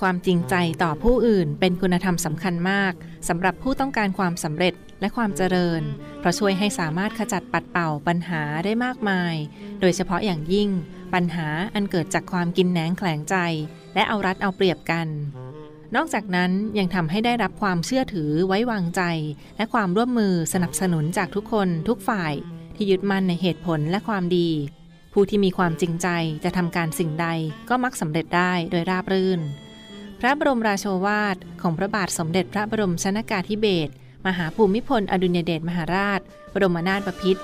ความจริงใจต่อผู้อื่นเป็นคุณธรรมสำคัญมากสำหรับผู้ต้องการความสำเร็จและความเจริญ เพราะช่วยให้สามารถขจัดปัดเป่าปัญหาได้มากมาย โดยเฉพาะอย่างยิ่ง ปัญหาอันเกิดจากความกินแหนงแขลงใจ และเอารัดเอาเปรียบกัน นอกจากนั้นยังทำให้ได้รับความเชื่อถือไว้วางใจ และความร่วมมือสนับสนุนจากทุกคนทุกฝ่าย ที่ยึดมั่นในเหตุผลและความดี ผู้ที่มีความจริงใจจะทำการสิ่งใดก็มักสำเร็จได้โดยราบรื่น ระบรมราโชวาท ของพระบาทสมเด็จพระบรมชนากาธิเบศรมหาภูมิพลอดุลยเดชมหาราช บรมนาถบพิตร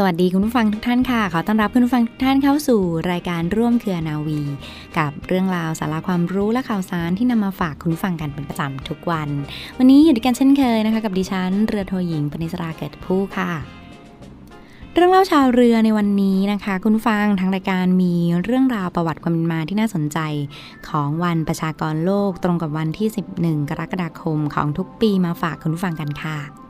สวัสดีคุณผู้ฟังทุกท่านค่ะ ขอต้อนรับคุณผู้ฟังทุกท่านเข้าสู่รายการร่วมเครือนาวี กับเรื่องราวสาระความรู้และข่าวสารที่นำมาฝากคุณผู้ฟังกันเป็นประจำทุกวัน วันนี้อยู่ด้วยกันเช่นเคยนะคะ กับดิฉันเรือโทหญิงปณิสราเกิดผู้ค่ะเรื่องเล่าชาวเรือในวันนี้นะคะ คุณฟังทางรายการมีเรื่องราวประวัติความเป็นมาที่น่าสนใจ ของวันประชากรโลกตรงกับวันที่ 11 กรกฎาคมของทุกปีมาฝากคุณผู้ฟังกันค่ะ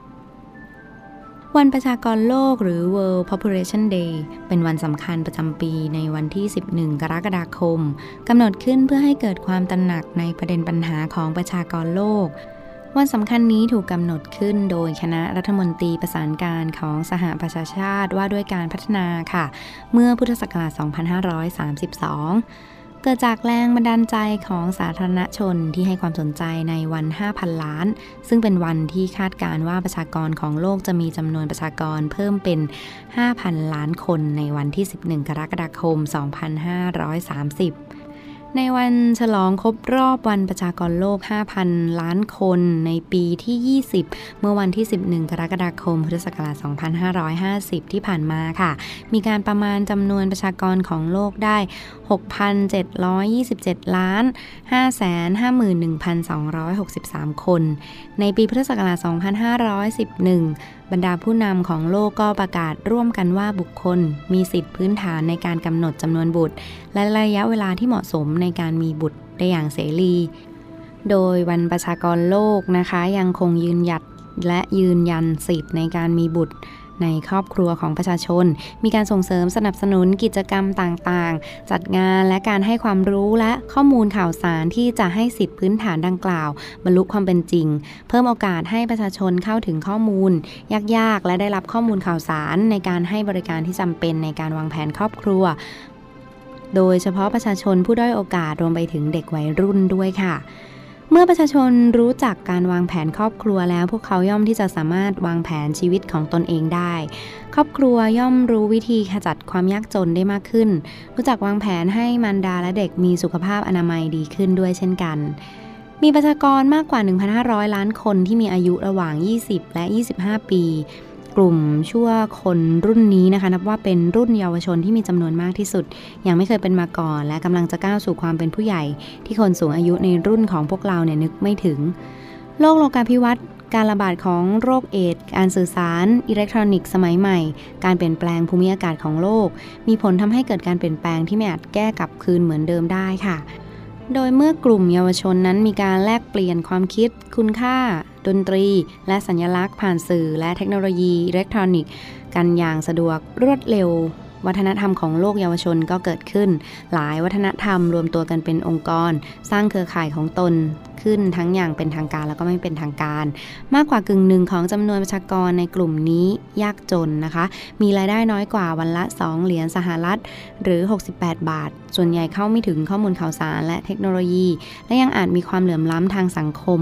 วันประชากรโลกหรือ World Population Day เป็นวันสำคัญประจำปีในวันที่ 11 กรกฎาคม กำหนดขึ้นเพื่อให้เกิดความตระหนักในประเด็นปัญหาของประชากรโลก วันสำคัญนี้ถูกกำหนดขึ้นโดยคณะรัฐมนตรีประสานการของสหประชาชาติว่าด้วยการพัฒนาค่ะ เมื่อพุทธศักราช 2532 เกิดจากแรงบันดาลใจของสาธารณชนที่ให้ความสนใจในวัน 5,000 ล้าน ซึ่งเป็นวันที่คาดการว่าประชากรของโลกจะมีจำนวนประชากรเพิ่มเป็น 5,000 ล้านคนในวันที่ 11 กรกฎาคม 2530ในวันฉลองครบรอบวันประชากรโลก 5,000 ล้านคนในปีที่ 20 เมื่อวันที่ 11 กรกฎาคม พุทธศักราช 2550 ที่ผ่านมาค่ะ มีการประมาณจำนวนประชากรของโลกได้ 6,727 ล้าน 551,263 คน ในปีพุทธศักราช 2511 บรรดาผู้นำของโลกก็ประกาศร่วมกันว่าบุคคลมีสิทธิพื้นฐานในการกำหนดจำนวนบุตร และระยะเวลาที่เหมาะสมในการมีบุตรได้อย่างเสรี โดยวันประชากรโลกนะคะยังคงยืนหยัดและยืนยันสิทธิ์ในการมีบุตร ในครอบครัวของประชาชน มีการส่งเสริมสนับสนุนกิจกรรมต่างๆ จัดงานและการให้ความรู้และข้อมูลข่าวสารที่จะให้สิทธิพื้นฐานดังกล่าว บรรลุความเป็นจริง เพิ่มโอกาสให้ประชาชนเข้าถึงข้อมูล ยากๆ และได้รับข้อมูลข่าวสารในการให้บริการที่จำเป็นในการวางแผนครอบครัว โดยเฉพาะประชาชนผู้ด้อยโอกาสรวมไปถึงเด็กวัยรุ่นด้วยค่ะ เมื่อประชาชนรู้จักการวางแผนครอบครัวแล้ว พวกเขาย่อมที่จะสามารถวางแผนชีวิตของตนเองได้ ครอบครัวย่อมรู้วิธีขจัดความยากจนได้มากขึ้น รู้จักวางแผนให้มารดาและเด็กมีสุขภาพอนามัยดีขึ้นด้วยเช่นกัน มีประชากรมากกว่า 1,500 ล้านคนที่มีอายุระหว่าง 20 และ 25 ปี กลุ่มชั่วคนรุ่นนี้นะคะนับว่าเป็นรุ่นเยาวชนที่มีจำนวนมากที่สุด ยังไม่เคยเป็นมาก่อน และกำลังจะก้าวสู่ความเป็นผู้ใหญ่ ที่คนสูงอายุในรุ่นของพวกเราเนี่ยนึกไม่ถึง โลกโลกาภิวัตน์การระบาดของโรคเอดส์การสื่อสาร อิเล็กทรอนิกส์สมัยใหม่ การเปลี่ยนแปลงภูมิอากาศของโลก มีผลทำให้เกิดการเปลี่ยนแปลงที่ไม่อาจแก้กลับคืนเหมือนเดิมได้ค่ะ โดยเมื่อกลุ่มเยาวชนนั้นมีการแลกเปลี่ยนความคิดคุณค่า ดนตรี และสัญลักษณ์ผ่านสื่อและเทคโนโลยีอิเล็กทรอนิกส์ กันอย่างสะดวกรวดเร็ว วัฒนธรรมของโลกเยาวชนก็เกิดขึ้น หลายวัฒนธรรมรวมตัวกันเป็นองค์กร สร้างเครือข่ายของตนขึ้นทั้งอย่างเป็นทางการแล้วก็ไม่เป็นทางการ มากกว่ากึ่งหนึ่งของจำนวนประชากรในกลุ่มนี้ยากจนนะคะ มีรายได้น้อยกว่าวันละ 2 เหรียญสหรัฐ หรือ 68 บาท ส่วนใหญ่เข้าไม่ถึงข้อมูลข่าวสารและเทคโนโลยี และยังอาจมีความเหลื่อมล้ำทางสังคม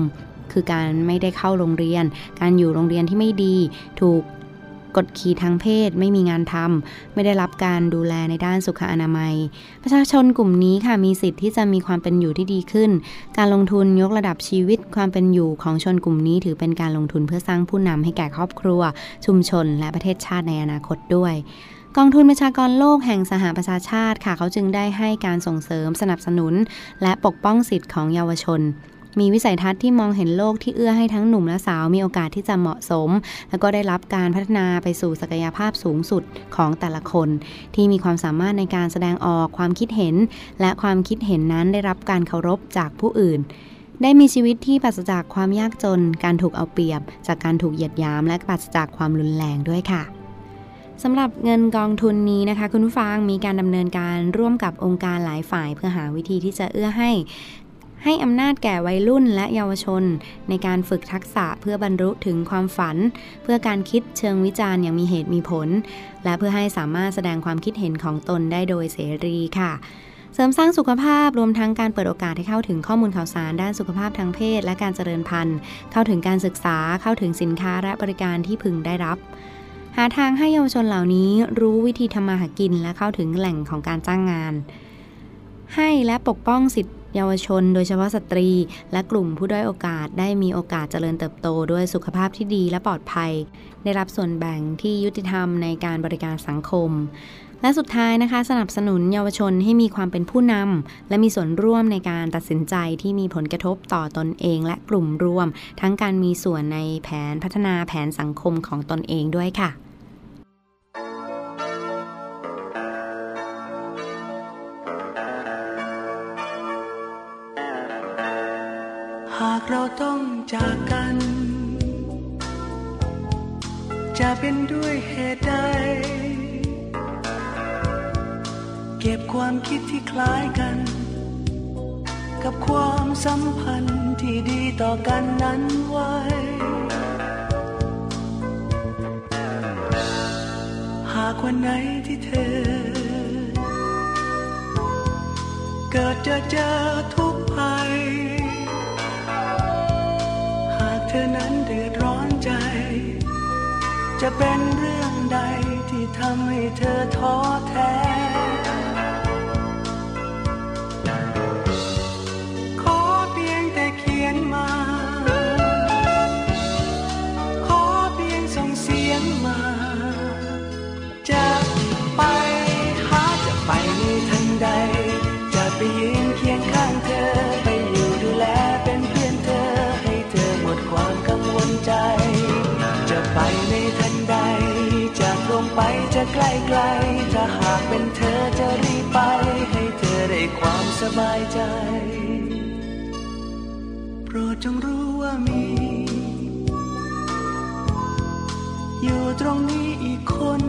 คือการไม่ได้เข้าโรงเรียน การอยู่โรงเรียนที่ไม่ดี ถูกกดขี่ทางเพศไม่มีงานทำไม่ได้รับการดูแลในด้านสุขอนามัย ประชาชนกลุ่มนี้ค่ะมีสิทธิ์ที่จะมีความเป็นอยู่ที่ดีขึ้น การลงทุนยกระดับชีวิตความเป็นอยู่ของชนกลุ่มนี้ถือเป็นการลงทุนเพื่อสร้างผู้นำให้แก่ครอบครัว ชุมชน และประเทศชาติในอนาคตด้วยกองทุนประชากรโลกแห่งสหประชาชาติค่ะ เขาจึงได้ให้การส่งเสริมสนับสนุน และปกป้องสิทธิ์ของเยาวชน มีวิสัยทัศน์ที่มองเห็นโลกที่เอื้อให้ทั้งหนุ่มและสาวมีโอกาสที่จะเหมาะสม แล้วก็ได้รับการพัฒนาไปสู่ศักยภาพสูงสุดของแต่ละคน ที่มีความสามารถในการแสดงออกความคิดเห็น และความคิดเห็นนั้นได้รับการเคารพจากผู้อื่นได้มีชีวิตที่ปราศจากความยากจน การถูกเอาเปรียบ จากการถูกเหยียดยาม และปราศจากความรุนแรงด้วยค่ะสำหรับเงินกองทุนนี้นะคะ คุณผู้ฟังมีการดำเนินการร่วมกับองค์การหลายฝ่าย เพื่อหาวิธีที่จะเอื้อให้ ให้อำนาจแก่วัยรุ่นและเยาวชน ในการฝึกทักษะเพื่อบรรลุถึงความฝัน เพื่อการคิดเชิงวิจารณ์อย่างมีเหตุมีผล และเพื่อให้สามารถแสดงความคิดเห็นของตนได้โดยเสรีค่ะเสริมสร้างสุขภาพรวมทั้งการเปิดโอกาสให้เข้าถึงข้อมูลข่าวสารด้านสุขภาพทางเพศ และการเจริญพันธุ์ เข้าถึงการศึกษาเข้าถึงสินค้าและบริการที่พึงได้รับ หาทางให้เยาวชนเหล่านี้รู้วิธีทำมาหากินและเข้าถึงแหล่งของการจ้างงาน ให้และปกป้องสิทธ เยาวชน โดยเฉพาะสตรี และกลุ่มผู้ด้อยโอกาสได้มีโอกาสเจริญเติบโตด้วยสุขภาพที่ดีและปลอดภัย ได้รับส่วนแบ่งที่ยุติธรรมในการบริการสังคมและสุดท้ายนะคะสนับสนุนเยาวชนให้มีความเป็นผู้นำและมีส่วนร่วมในการตัดสินใจที่มีผลกระทบต่อตอนเองและกลุ่มรวม ทั้งการมีส่วนในแผนพัฒนาแผนสังคมของตนเองด้วยค่ะากเราต้องจากกัน จะเป็นด้วยเหตุใด เก็บความคิดที่คล้ายกัน กับความสัมพันธ์ที่ดีต่อกันนั้นไว้ หากวันไหนที่เธอ เกิดจะเจอทุก จะเป็นเรื่องใดที่ทำให้เธอท้อแท้ ใกล้ไกลถ้าหากเป็นเธอจะรีบไป ให้เธอได้ความสบายใจ โปรดจงรู้ว่ามี อยู่ตรงนี้อีกคน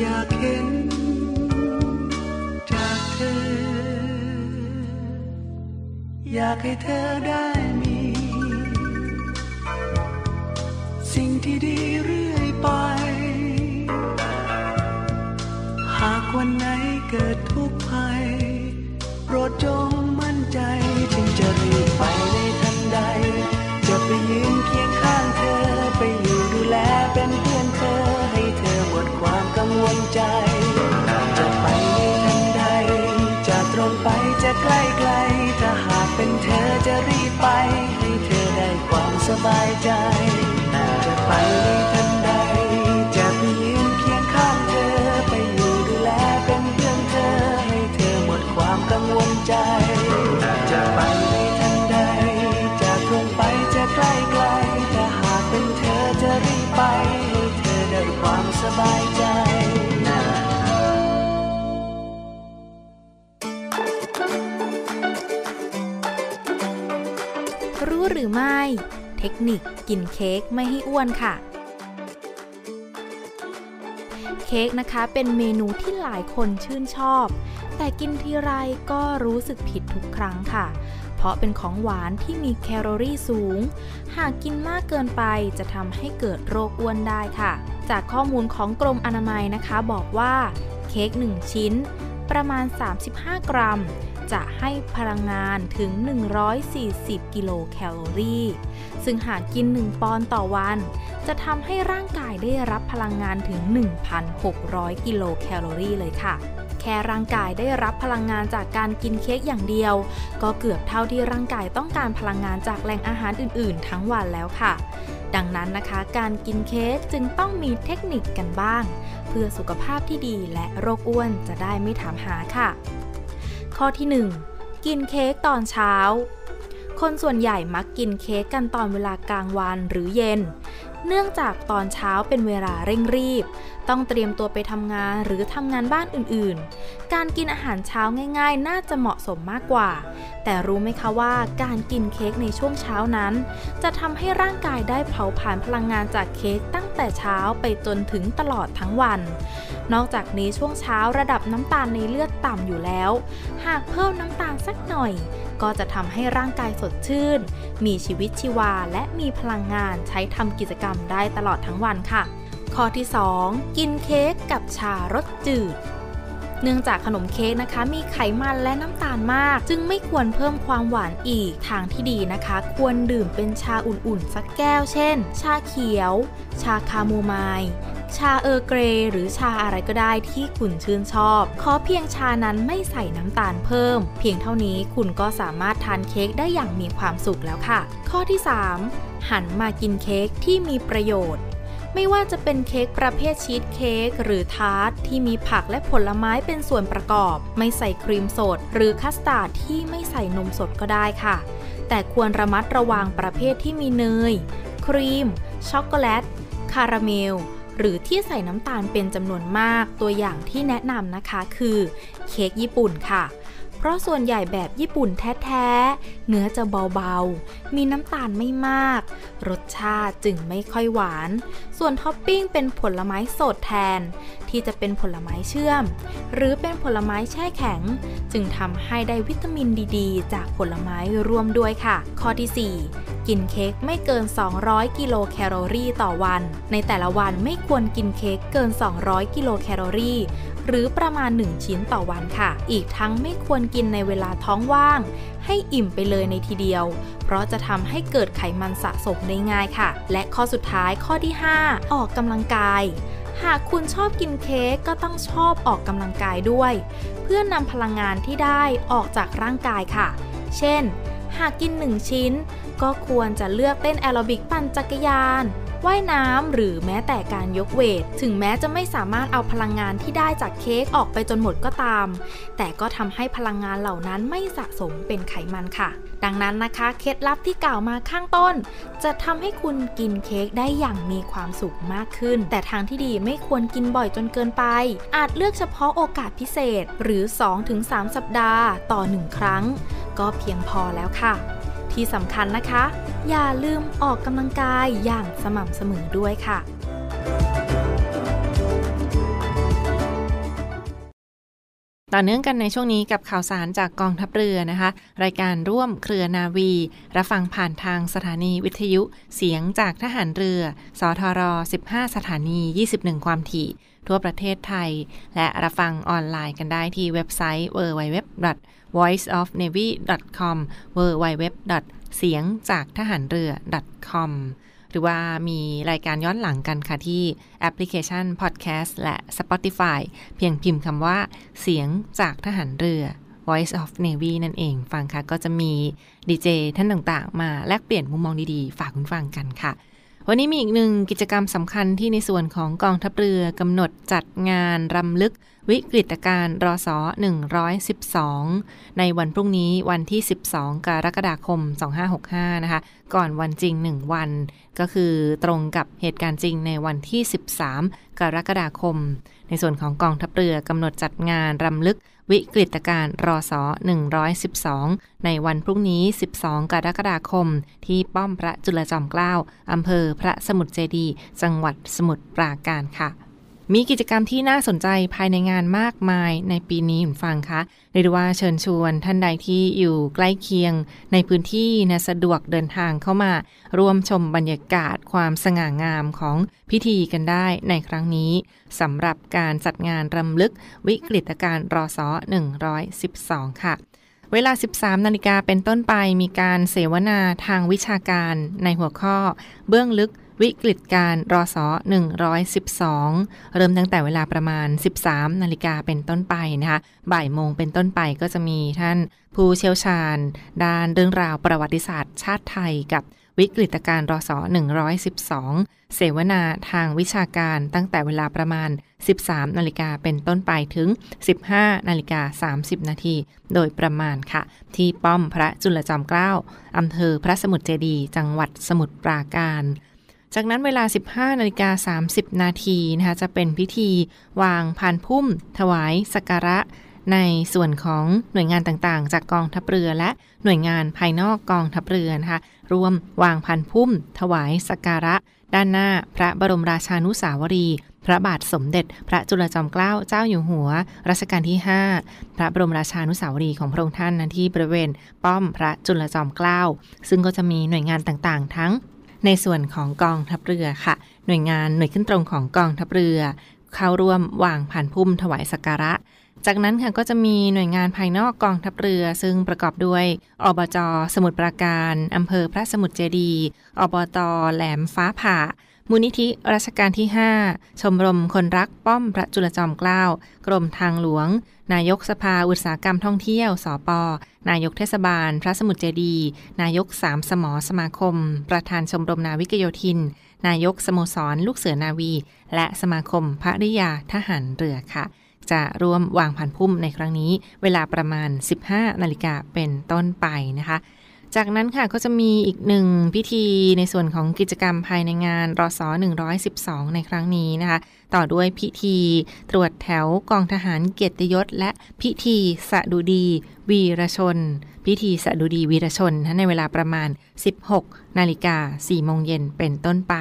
อยากเห็นจากเธอ อยากให้เธอได้มี สิ่งที่ดีเรื่อยไป หากวันไหนเกิดทุกข์ภัยโปรดจง เป็นเธอจะรีบไป ให้เธอได้ความสบายใจ ทคนิคกินเค้กไม่ให้อ้วนค่ะ เค้กนะคะเป็นเมนูที่หลายคนชื่นชอบ แต่กินทีไรก็รู้สึกผิดทุกครั้งค่ะ เพราะเป็นของหวานที่มีแคลอรี่สูง หากกินมากเกินไปจะทำให้เกิดโรคอ้วนได้ค่ะ จากข้อมูลของกรมอนามัยนะคะ บอกว่าเค้ก1ชิ้น ประมาณ 35 กรัม จะให้พลังงานถึง 140 กิโลแคลอรี่ ซึ่งหากกิน 1 ปอนด์ต่อวัน จะทำให้ร่างกายได้รับพลังงานถึง 1,600 กิโลแคลอรี่เลยค่ะ แค่ร่างกายได้รับพลังงานจากการกินเค้กอย่างเดียว ก็เกือบเท่าที่ร่างกายต้องการพลังงานจากแหล่งอาหารอื่น ๆ ทั้งวันแล้วค่ะ ดังนั้นนะคะ การกินเค้กจึงต้องมีเทคนิคกันบ้าง เพื่อสุขภาพที่ดีและโรคอ้วนจะได้ไม่ถามหาค่ะ ข้อที่ 1 กินเค้กตอนเช้า คนส่วนใหญ่มักกินเค้กกันตอนเวลากลางวันหรือเย็น เนื่องจากตอนเช้าเป็นเวลาเร่งรีบ ต้องเตรียมตัวไปทำงานหรือทำงานบ้านอื่นๆ การกินอาหารเช้าง่าย ๆ น่าจะเหมาะสมมากกว่า แต่รู้ไหมคะว่าการกินเค้กในช่วงเช้านั้น จะทำให้ร่างกายได้เผาผลาญพลังงานจากเค้กตั้งแต่เช้าไปจนถึงตลอดทั้งวัน นอกจากนี้ช่วงเช้าระดับน้ำตาลในเลือดต่ำอยู่แล้ว หากเพิ่มน้ำตาลสักหน่อย ก็จะทำให้ร่างกายสดชื่น มีชีวิตชีวาและมีพลังงานใช้ทำกิจกรรมได้ตลอดทั้งวันค่ะ ข้อที่ 2 กินเค้กกับชารสจืด เนื่องจากขนมเค้กนะคะ มีไขมันและน้ำตาลมาก จึงไม่ควรเพิ่มความหวานอีกทางที่ดีนะคะ ควรดื่มเป็นชาอุ่นๆ สักแก้วเช่น ชาเขียว ชาคาโมไมล์ชา Earl Grey หรือชาอะไรก็ได้ที่คุณชื่นชอบ ขอเพียงชานั้นไม่ใส่น้ำตาลเพิ่ม เพียงเท่านี้คุณก็สามารถทานเค้กได้อย่างมีความสุขแล้วค่ะ ข้อที่ 3 หันมากินเค้กที่มีประโยชน์ ไม่ว่าจะเป็นเค้กประเภทชีสเค้กหรือทาร์ตที่มีผักและผลไม้เป็นส่วนประกอบ ไม่ใส่ครีมสด หรือคัสตาร์ดที่ไม่ใส่นมสดก็ได้ค่ะ แต่ควรระมัดระวังประเภทที่มีเนย ครีม ช็อกโกแลต คาราเมล หรือที่ใส่น้ำตาลเป็นจำนวนมากตัวอย่างที่แนะนำนะคะคือ เค้กญี่ปุ่นค่ะ เพราะส่วนใหญ่แบบญี่ปุ่นแท้ๆ เนื้อจะเบาๆ มีน้ำตาลไม่มาก รสชาติจึงไม่ค่อยหวาน ส่วนท็อปปิ้งเป็นผลไม้สดแทน ที่จะเป็นผลไม้เชื่อม หรือเป็นผลไม้แช่แข็ง จึงทำให้ได้วิตามินดี ๆ จากผลไม้รวมด้วยค่ะ ข้อที่ 4 กินเค้กไม่เกิน 200 กิโลแคลอรี่ต่อวัน ในแต่ละวันไม่ควรกินเค้กเกิน 200 กิโลแคลอรี่ หรือประมาณ 1 ชิ้นต่อวันค่ะ อีกทั้งไม่ควรกินในเวลาท้องว่าง ให้อิ่มไปเลยในทีเดียว เพราะจะทำให้เกิดไขมันสะสมได้ง่ายค่ะ และข้อสุดท้ายข้อที่ 5 ออกกำลังกายหากคุณชอบกินเค้กก็ต้องชอบออกกำลังกายด้วย เพื่อนำพลังงานที่ได้ออกจากร่างกายค่ะ เช่น หากกิน 1 ชิ้น ก็ควรจะเลือกเต้นแอโรบิกปั่นจักรยาน ว่ายน้ำหรือแม้แต่การยกเวท ถึงแม้จะไม่สามารถเอาพลังงานที่ได้จากเค้กออกไปจนหมดก็ตาม แต่ก็ทำให้พลังงานเหล่านั้นไม่สะสมเป็นไขมันค่ะ ดังนั้นนะคะ เคล็ดลับที่กล่าวมาข้างต้น จะทำให้คุณกินเค้กได้อย่างมีความสุขมากขึ้น แต่ทางที่ดีไม่ควรกินบ่อยจนเกินไป อาจเลือกเฉพาะโอกาสพิเศษหรือ 2-3 สัปดาห์ต่อ 1 ครั้ง ก็เพียงพอแล้วค่ะ ที่สำคัญนะคะ อย่าลืมออกกำลังกายอย่างสม่ำเสมอด้วยค่ะต่อเนื่องกันในช่วงนี้กับข่าวสารจากกองทัพเรือนะคะ รายการร่วมเครือนาวี รับฟังผ่านทางสถานีวิทยุเสียงจากทหารเรือ สทร 15 สถานี 21 ความถี่ ทั่วประเทศไทย และรับฟังออนไลน์กันได้ที่เว็บไซต์ www voiceofnavy.com www เสียงจากทหารเรือ .com หรือว่ามีรายการย้อนหลังกันค่ะที่แอปพลิเคชัน Podcast และ Spotify เพียงพิมพ์คำว่า เสียงจากทหารเรือ Voice of Navy นั่นเองฟังค่ะ ก็จะมีดีเจท่านต่างๆ มาแลกเปลี่ยนมุมมองดีๆ ฝากคุณฟังกันค่ะ วันนี้มีอีกหนึ่งกิจกรรมสำคัญที่ในส่วนของกองทัพเรือกำหนดจัดงานรำลึกวิกฤตการณ์รอสอ112 ในวันพรุ่งนี้วันที่ 12 กรกฎาคม 2565 นะคะ ก่อนวันจริง 1 วัน ก็คือตรงกับเหตุการณ์จริงในวันที่ 13 กรกฎาคม ในส่วนของกองทัพเรือกำหนดจัดงานรำลึก วิกฤตการณ์รอสอ112 ในวันพรุ่งนี้ 12 กรกฎาคม ที่ป้อมพระจุลจอมเกล้าอำเภอพระสมุทรเจดี จังหวัดสมุทรปราการค่ะ มีกิจกรรมที่น่าสนใจภายในงานมากมายในปีนี้คุณฟังคะเรียกว่าเชิญชวนท่านใดที่อยู่ใกล้เคียงในพื้นที่นะสะดวกเดินทางเข้ามา ร่วมชมบรรยากาศความสง่างามของพิธีกันได้ในครั้งนี้สำหรับการจัดงานรำลึกวิกฤตการณ์รอสอ112 ค่ะเวลา 13 นาฬิกาเป็นต้นไปมีการเสวนาทางวิชาการในหัวข้อ เบื้องลึก วิกฤตการรอสอ112 เริ่มตั้งแต่เวลาประมาณ 13 นาฬิกาเป็นต้นไปนะคะบ่ายโมงเป็นต้นไปก็จะมีท่านผู้เชี่ยวชาญ ด้านเรื่องราวประวัติศาสตร์ ชาติไทยกับวิกฤตการรอสอ112 เสวนาทางวิชาการตั้งแต่เวลาประมาณ 13 นาฬิกาเป็นต้นไปถึง 15 นาฬิกา 30 นาทีโดยประมาณค่ะ ที่ป้อมพระจุลจอมเกล้าอำเภอพระสมุทรเจดี จังหวัดสมุทรปราการ จากนั้นเวลา 15นาฬิกา30 นาทีนะคะจะเป็นพิธีวางพานพุ่ม ถวายสักการะ ในส่วนของหน่วยงานต่างๆ จากกองทัพเรือและหน่วยงานภายนอกกองทัพเรือนะคะรวมวางพันพุ่ม ถวายสักการะ ด้านหน้าพระบรมราชานุสาวรี พระบาทสมเด็จ พระจุลจอมเกล้าเจ้าอยู่หัว รัชกาลที่ 5 พระบรมราชานุสาวรีของพระองค์ท่านนที่บริเวณป้อมพระจุลจอมเกล้าซึ่งก็จะมีหน่วยงานต่างๆ ทั้ง ในส่วนของกองทัพเรือค่ะ หน่วยงานหน่วยขึ้นตรงของกองทัพเรือ เข้าร่วมวางผ่านพุ่มถวายสักการะ จากนั้นค่ะก็จะมีหน่วยงานภายนอกกองทัพเรือ ซึ่งประกอบด้วยอบจ สมุทรปราการอำเภอพระสมุทรเจดี อบต แหลมฟ้าผ่า มูลนิธิรัชการที่ 5 ชมรมคนรักป้อมพระจุลจอมเกล้ากรมทางหลวง นายกสภาอุตสาหกรรมท่องเที่ยว สปนายกเทศบาล พระสมุทรเจดี นายกสามสมอสมาคม ประธานชมรมนาวิกโยธิน นายกสโมสร ลูกเสือนาวี และสมาคมภริยาทหารเรือค่ะจะร่วมวางผ่านพุ่มในครั้งนี้ เวลาประมาณ 15 นาฬิกาเป็นต้นไปนะคะ จากนั้นค่ะก็จะมีอีกหนึ่งพิธีในส่วนของกิจกรรมภายในงานรอสอ112 ในครั้งนี้นะคะ ต่อด้วยพิธีตรวจแถวกองทหารเกียรติยศ และพิธีสะดุดี วีรชน พิธีสะดุดีวีรชนในเวลาประมาณ 16 นาฬิกา 4 โมงเย็นเป็นต้นไป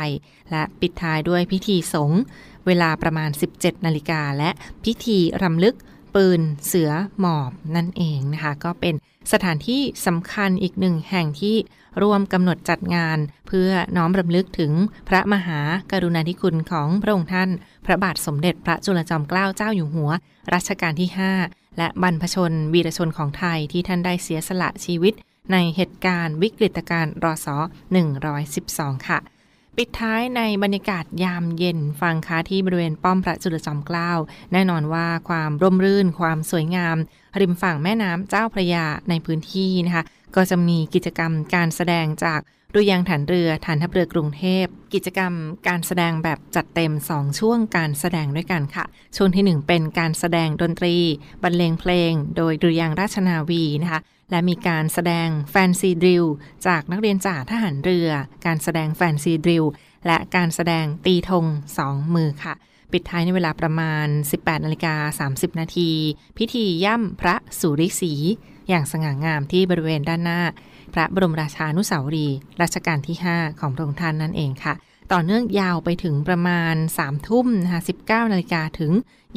และปิดท้ายด้วยพิธีสงฆ์เวลาประมาณ 17 นาฬิกาและพิธีรำลึก ปืนเสือหมอบนั่นเองนะคะ ก็เป็นสถานที่สำคัญอีกหนึ่งแห่งที่ร่วมกำหนดจัดงาน เพื่อน้อมรำลึกถึงพระมหากรุณาธิคุณของพระองค์ท่าน พระบาทสมเด็จพระจุลจอมเกล้าเจ้าอยู่หัว รัชกาลที่ 5 และบรรพชนวีรชนของไทยที่ท่านได้เสียสละชีวิต ในเหตุการณ์วิกฤตการณ์รอสอ112 ค่ะ ปิดท้ายในบรรยากาศยามเย็นฟังค้าที่บริเวณป้อมพระจุลจอมเกล้าแน่นอนว่าความร่มรื่น ความสวยงาม ริมฝั่งแม่น้ำเจ้าพระยาในพื้นที่นะคะก็จะมีกิจกรรมการแสดงจากดุยางฐานเรือฐานทัพเรือกรุงเทพ กิจกรรมการแสดงแบบจัดเต็ม 2 ช่วงการแสดงด้วยกันค่ะ ช่วงที่ 1 เป็นการแสดงดนตรี บรรเลงเพลง โดยดุริยางค์ราชนาวีนะคะ และมีการแสดง fancy drill จากนักเรียนจ่าทหารเรือ การแสดง fancy drill และการแสดงตีธงสองมือค่ะ ปิดท้ายในเวลาประมาณ 18นาฬิกา30 นาที พิธีย่ำพระสุริย์ศรี อย่างสง่างามที่บริเวณด้านหน้า พระบรมราชานุสาวรีรัชกาลที่ 5 ของพระองค์ท่านนั่นเองค่ะต่อเนื่องยาวไปถึงประมาณ 3 ทุ่มนะคะ19นาฬิกาถึง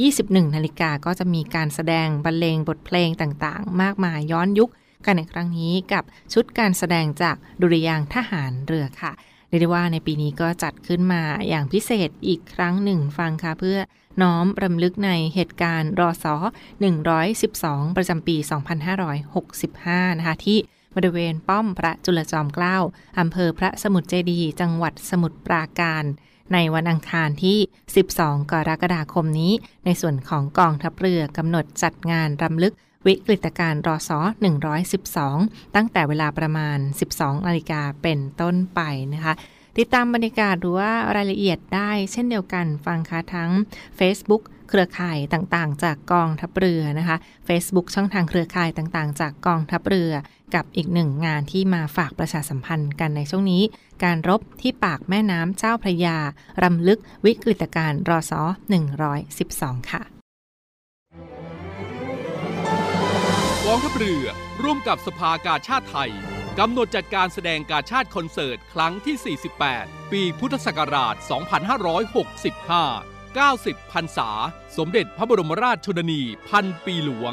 21นาฬิกาก็จะมีการแสดงบรรเลงบทเพลงต่างๆ มากมายย้อนยุค กันในครั้งนี้กับชุดการแสดงจากดุริยางทหารเรือค่ะเรียกได้ว่าในปีนี้ก็จัดขึ้นมาอย่างพิเศษอีกครั้งหนึ่งฟังค่ะเพื่อน้อมรำลึกในเหตุการณ์รอสอ112 ประจำปี 2565 นะคะ ที่บริเวณป้อมพระจุลจอมเกล้าอำเภอพระสมุทรเจดีจังหวัดสมุทรปราการ ในวันอังคารที่ 12 กรกฎาคมนี้ ในส่วนของกองทัพเรือกำหนดจัดงานรำลึก วิกฤตการรอสอ112 ตั้งแต่เวลาประมาณ 12นาฬิกาเป็นต้นไปนะคะ ติดตามบรรยากาศหรือว่ารายละเอียดได้เช่นเดียวกันฟังค่ะทั้ง Facebook เครือข่ายต่างๆ จากกองทัพเรือนะคะ Facebook ช่องทางเครือข่ายต่างๆ จากกองทัพเรือ กับอีกหนึ่งงานที่มาฝากประชาสัมพันธ์กันในช่วงนี้ การรบที่ปากแม่น้ำเจ้าพระยารำลึกวิกฤตการรอสอ112 ค่ะ กองทัพเรือร่วมกับสภากาชาติไทยกำหนดจัดการแสดงกาชาติคอนเสิร์ต ครั้งที่ 48 ปีพุทธศักราช 2565 90 พรรษา สมเด็จพระบรมราชชนนี พันปีหลวง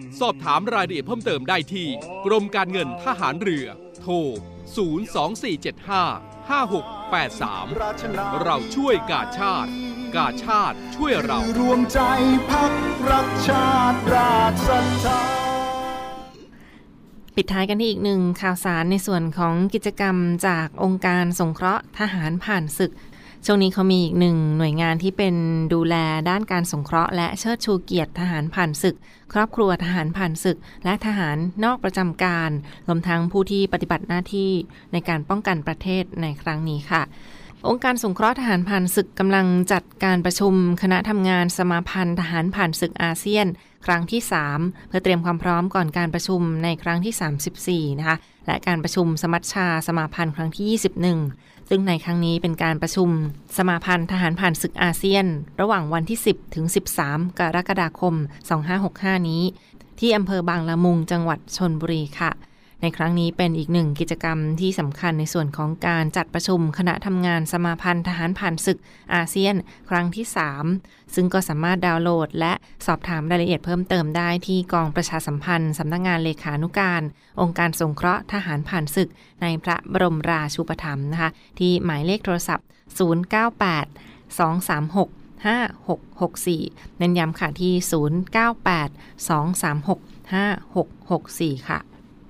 สอบถามรายละเอียดเพิ่มเติมได้ที่ กรมการเงินทหารเรือ โทร 02475 5683 เราช่วยกาชาติ กาชาติช่วยเรา รวมใจพักรักชาติราชศรัทธาปิดท้ายกันที่อีกหนึ่งข่าวสารในส่วนของกิจกรรมจากองค์การสงเคราะห์ทหารผ่านศึก ช่วงนี้เขามีอีกหนึ่งหน่วยงานที่เป็นดูแลด้านการสงเคราะห์ และเชิดชูเกียรติทหารผ่านศึก ครอบครัวทหารผ่านศึก และทหารนอกประจำการรวมทั้งผู้ที่ปฏิบัติหน้าที่ในการป้องกันประเทศในครั้งนี้ค่ะองค์การสงเคราะห์ทหารผ่านศึกกำลังจัดการประชุม คณะทำงานสมาพันธ์ทหารผ่านศึกอาเซียน ครั้งที่ 3 เพื่อเตรียมความพร้อมก่อนการประชุมในครั้งที่ 34 นะคะและการประชุมสมัชชาสมาพันธ์ครั้งที่ 21 ซึ่งในครั้งนี้เป็นการประชุมสมาพันธ์ทหารผ่านศึกอาเซียน ระหว่างวันที่ 10 ถึง 13 กรกฎาคม 2565 นี้ ที่อำเภอบางละมุงจังหวัดชนบุรีค่ะ ในครั้งนี้เป็นอีกหนึ่งกิจกรรมที่สำคัญในส่วนของการจัดประชุมคณะทำงานสมาพันธ์ทหารผ่านศึกอาเซียน ครั้งที่ 3 ซึ่งก็สามารถดาวน์โหลด และสอบถามรายละเอียดเพิ่มเติมได้ที่กองประชาสัมพันธ์สำนักงงานเลขานุการ องค์การสงเคราะห์ทหารผ่านศึก ในพระบรมราชูปถัมภ์นะคะที่หมายเลขโทรศัพท์ 098 236 5664 เน้นย้ำค่ะที่ 098 236 5664 ค่ะ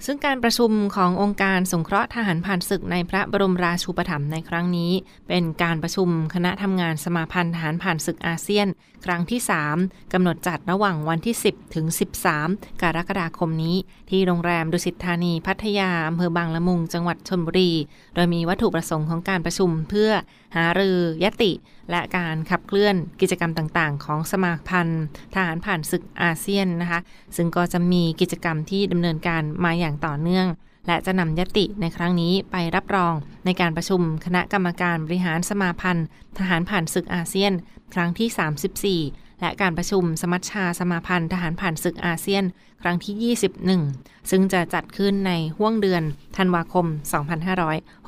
ซึ่งการประชุมขององค์การสงเคราะห์ทหารผ่านศึกในพระบรมราชูปถัมภ์ในครั้งนี้ เป็นการประชุมคณะทำงานสมาพันธ์ทหารผ่านศึกอาเซียน ครั้งที่ 3กำหนดจัดระหว่างวันที่ 10 ถึง 13 กรกฎาคมนี้ ที่โรงแรมดุสิตธานีพัทยาอำเภอบางละมุง จังหวัดชลบุรี โดยมีวัตถุประสงค์ของการประชุมเพื่อหารือยติ และการขับเคลื่อนกิจกรรมต่างๆ ของสมาพันธ์ทหารผ่านศึกอาเซียนนะคะ ซึ่งก็จะมีกิจกรรมที่ดำเนินการมาอย่างต่อเนื่อง และจะนำยติในครั้งนี้ไปรับรองในการประชุมคณะกรรมการบริหารสมาพันธ์ ทหารผ่านศึกอาเซียน ครั้งที่ 34และการประชุมสมัชชาสมาพันธ์ทหารผ่านศึกอาเซียน ครั้งที่ 21 ซึ่งจะจัดขึ้นในห้วงเดือนธันวาคม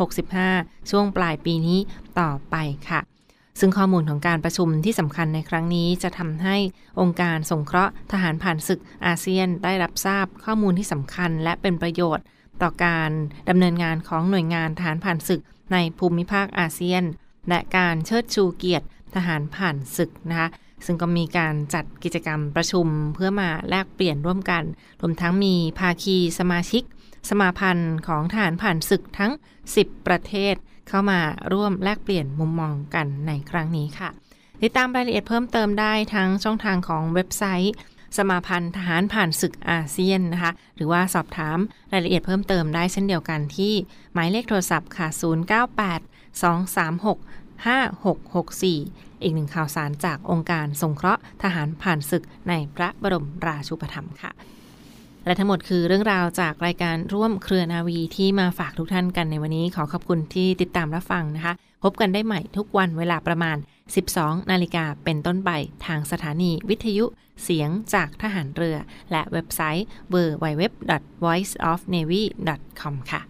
2565 ช่วงปลายปีนี้ต่อไปค่ะ ซึ่งข้อมูลของการประชุมที่สำคัญในครั้งนี้จะทำให้องค์การสงเคราะห์ทหารผ่านศึกอาเซียนได้รับทราบข้อมูลที่สำคัญและเป็นประโยชน์ ต่อการดำเนินงานของหน่วยงานทหารผ่านศึกในภูมิภาคอาเซียน และการเชิดชูเกียรติทหารผ่านศึกนะคะซึ่งก็มีการจัดกิจกรรมประชุมเพื่อมาแลกเปลี่ยนร่วมกันรวมทั้งมีภาคีสมาชิก สมาพันธ์ของทหารผ่านศึกทั้ง 10 ประเทศ เข้ามาร่วมแลกเปลี่ยนมุมมองกันในครั้งนี้ค่ะ ติดตามรายละเอียดเพิ่มเติมได้ทั้งช่องทางของเว็บไซต์ สมาพันธ์ทหารผ่านศึกอาเซียนนะคะ หรือว่าสอบถามรายละเอียดเพิ่มเติมได้เช่นเดียวกันที่หมายเลขโทรศัพท์ค่ะ 098 236 5664 อีกหนึ่งข่าวสารจากองค์การสงเคราะห์ทหารผ่านศึกในพระบรมราชูปถัมภ์ค่ะ และทั้งหมดคือเรื่องราวจากรายการร่วมเครือนาวีที่มาฝากทุกท่านกันในวันนี้ขอขอบคุณที่ติดตามรับฟังนะคะ พบกันได้ใหม่ทุกวันเวลาประมาณ 12 นาฬิกาเป็นต้นไปทางสถานีวิทยุเสียงจากทหารเรือ และเว็บไซต์ www.voiceofnavy.com ค่ะ